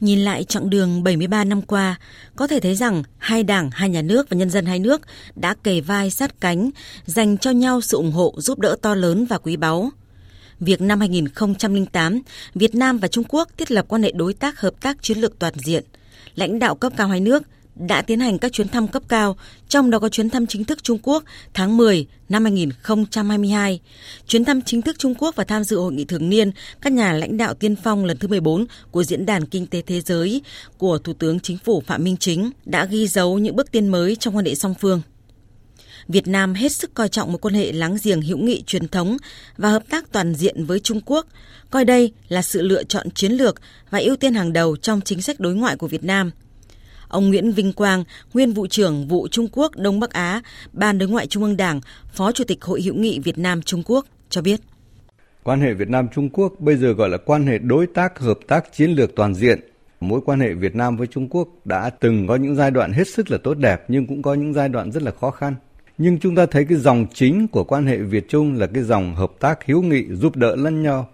Nhìn lại chặng đường 73 năm qua, có thể thấy rằng hai đảng, hai nhà nước và nhân dân hai nước đã kề vai sát cánh, dành cho nhau sự ủng hộ giúp đỡ to lớn và quý báu. Việc năm 2008, Việt Nam và Trung Quốc thiết lập quan hệ đối tác hợp tác chiến lược toàn diện. Lãnh đạo cấp cao hai nước đã tiến hành các chuyến thăm cấp cao, trong đó có chuyến thăm chính thức Trung Quốc tháng 10 năm 2022, chuyến thăm chính thức Trung Quốc và tham dự hội nghị thường niên các nhà lãnh đạo tiên phong lần thứ 14 của Diễn đàn Kinh tế Thế giới của Thủ tướng Chính phủ Phạm Minh Chính đã ghi dấu những bước tiến mới trong quan hệ song phương. Việt Nam hết sức coi trọng một quan hệ láng giềng hữu nghị truyền thống và hợp tác toàn diện với Trung Quốc, coi đây là sự lựa chọn chiến lược và ưu tiên hàng đầu trong chính sách đối ngoại của Việt Nam – Ông Nguyễn Vinh Quang, nguyên vụ trưởng vụ Trung Quốc Đông Bắc Á, Ban Đối ngoại Trung ương Đảng, Phó Chủ tịch Hội hữu nghị Việt Nam Trung Quốc cho biết. Quan hệ Việt Nam Trung Quốc bây giờ gọi là quan hệ đối tác hợp tác chiến lược toàn diện. Mối quan hệ Việt Nam với Trung Quốc đã từng có những giai đoạn hết sức là tốt đẹp nhưng cũng có những giai đoạn rất là khó khăn. Nhưng chúng ta thấy cái dòng chính của quan hệ Việt Trung là cái dòng hợp tác hữu nghị giúp đỡ lẫn nhau.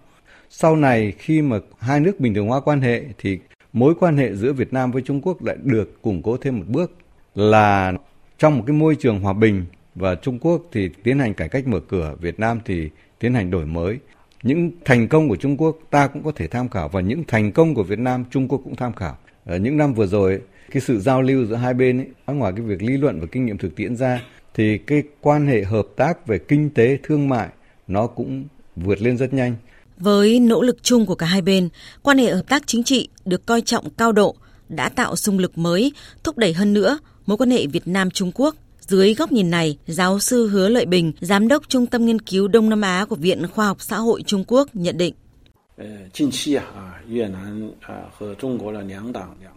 Sau này khi mà hai nước bình thường hóa quan hệ thì mối quan hệ giữa Việt Nam với Trung Quốc lại được củng cố thêm một bước là trong một cái môi trường hòa bình và Trung Quốc thì tiến hành cải cách mở cửa, Việt Nam thì tiến hành đổi mới. Những thành công của Trung Quốc ta cũng có thể tham khảo và những thành công của Việt Nam Trung Quốc cũng tham khảo. Ở những năm vừa rồi cái sự giao lưu giữa hai bên ấy, ngoài cái việc lý luận và kinh nghiệm thực tiễn ra thì cái quan hệ hợp tác về kinh tế thương mại nó cũng vượt lên rất nhanh với nỗ lực chung của cả hai bên, quan hệ hợp tác chính trị được coi trọng cao độ đã tạo xung lực mới, thúc đẩy hơn nữa mối quan hệ Việt Nam Trung Quốc. Dưới góc nhìn này, giáo sư Hứa Lợi Bình, giám đốc Trung tâm nghiên cứu Đông Nam Á của Viện Khoa học Xã hội Trung Quốc nhận định.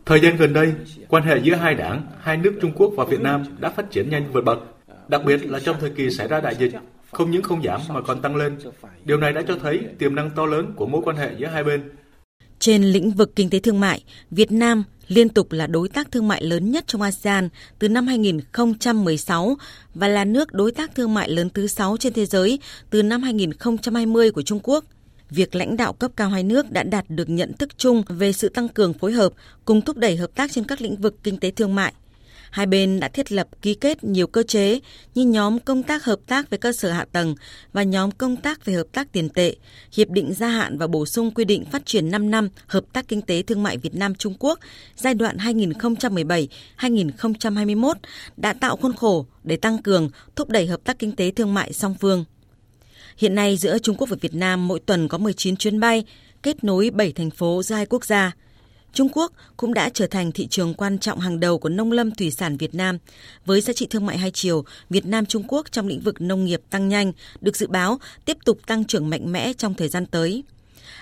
Thời gian gần đây, quan hệ giữa hai đảng, hai nước Trung Quốc và Việt Nam đã phát triển nhanh vượt bậc, đặc biệt là trong thời kỳ xảy ra đại dịch không những không giảm mà còn tăng lên. Điều này đã cho thấy tiềm năng to lớn của mối quan hệ giữa hai bên. Trên lĩnh vực kinh tế thương mại, Việt Nam liên tục là đối tác thương mại lớn nhất trong ASEAN từ năm 2016 và là nước đối tác thương mại lớn thứ 6 trên thế giới từ năm 2020 của Trung Quốc. Việc lãnh đạo cấp cao hai nước đã đạt được nhận thức chung về sự tăng cường phối hợp cùng thúc đẩy hợp tác trên các lĩnh vực kinh tế thương mại, Hai bên đã thiết lập ký kết nhiều cơ chế như nhóm công tác hợp tác về cơ sở hạ tầng và nhóm công tác về hợp tác tiền tệ, hiệp định gia hạn và bổ sung quy định phát triển 5 năm hợp tác kinh tế thương mại Việt Nam Trung Quốc giai đoạn 2017-2021 đã tạo khuôn khổ để tăng cường thúc đẩy hợp tác kinh tế thương mại song phương. Hiện nay giữa Trung Quốc và Việt Nam mỗi tuần có 19 chuyến bay kết nối 7 thành phố giữa hai quốc gia. Trung Quốc cũng đã trở thành thị trường quan trọng hàng đầu của nông lâm thủy sản Việt Nam. Với giá trị thương mại hai chiều, Việt Nam Trung Quốc trong lĩnh vực nông nghiệp tăng nhanh, được dự báo tiếp tục tăng trưởng mạnh mẽ trong thời gian tới.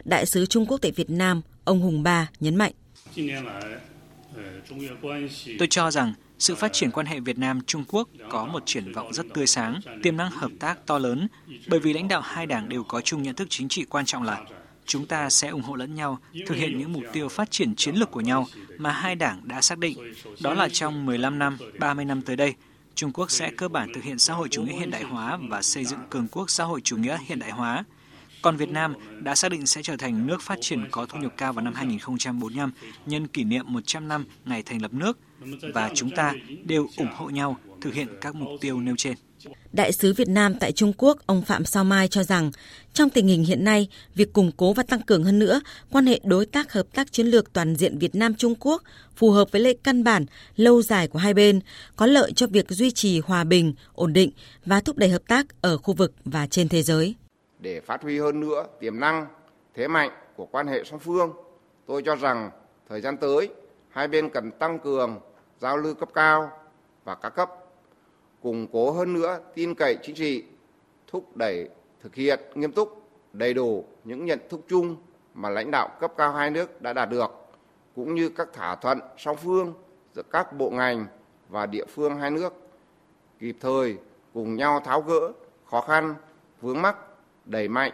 Đại sứ Trung Quốc tại Việt Nam, ông Hùng Ba nhấn mạnh. Tôi cho rằng sự phát triển quan hệ Việt Nam Trung Quốc có một triển vọng rất tươi sáng, tiềm năng hợp tác to lớn, bởi vì lãnh đạo hai đảng đều có chung nhận thức chính trị quan trọng là chúng ta sẽ ủng hộ lẫn nhau thực hiện những mục tiêu phát triển chiến lược của nhau mà hai đảng đã xác định. Đó là trong 15 năm, 30 năm tới đây, Trung Quốc sẽ cơ bản thực hiện xã hội chủ nghĩa hiện đại hóa và xây dựng cường quốc xã hội chủ nghĩa hiện đại hóa. Còn Việt Nam đã xác định sẽ trở thành nước phát triển có thu nhập cao vào năm 2045 nhân kỷ niệm 100 năm ngày thành lập nước và chúng ta đều ủng hộ nhau thực hiện các mục tiêu nêu trên. Đại sứ Việt Nam tại Trung Quốc, ông Phạm Sao Mai cho rằng, trong tình hình hiện nay, việc củng cố và tăng cường hơn nữa quan hệ đối tác hợp tác chiến lược toàn diện Việt Nam Trung Quốc phù hợp với lệ căn bản lâu dài của hai bên, có lợi cho việc duy trì hòa bình, ổn định và thúc đẩy hợp tác ở khu vực và trên thế giới. Để phát huy hơn nữa tiềm năng, thế mạnh của quan hệ song phương, tôi cho rằng thời gian tới hai bên cần tăng cường giao lưu cấp cao và các cấp củng cố hơn nữa tin cậy chính trị, thúc đẩy thực hiện nghiêm túc, đầy đủ những nhận thức chung mà lãnh đạo cấp cao hai nước đã đạt được, cũng như các thỏa thuận song phương giữa các bộ ngành và địa phương hai nước, kịp thời cùng nhau tháo gỡ khó khăn, vướng mắc, đẩy mạnh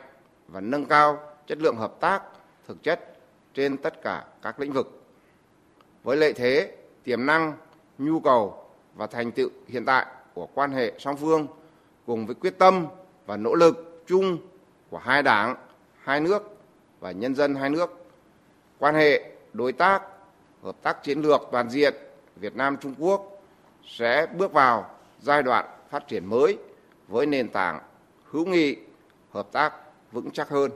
và nâng cao chất lượng hợp tác thực chất trên tất cả các lĩnh vực. Với lợi thế, tiềm năng, nhu cầu và thành tựu hiện tại của quan hệ song phương cùng với quyết tâm và nỗ lực chung của hai đảng, hai nước và nhân dân hai nước. Quan hệ đối tác hợp tác chiến lược toàn diện Việt Nam Trung Quốc sẽ bước vào giai đoạn phát triển mới với nền tảng hữu nghị, hợp tác vững chắc hơn.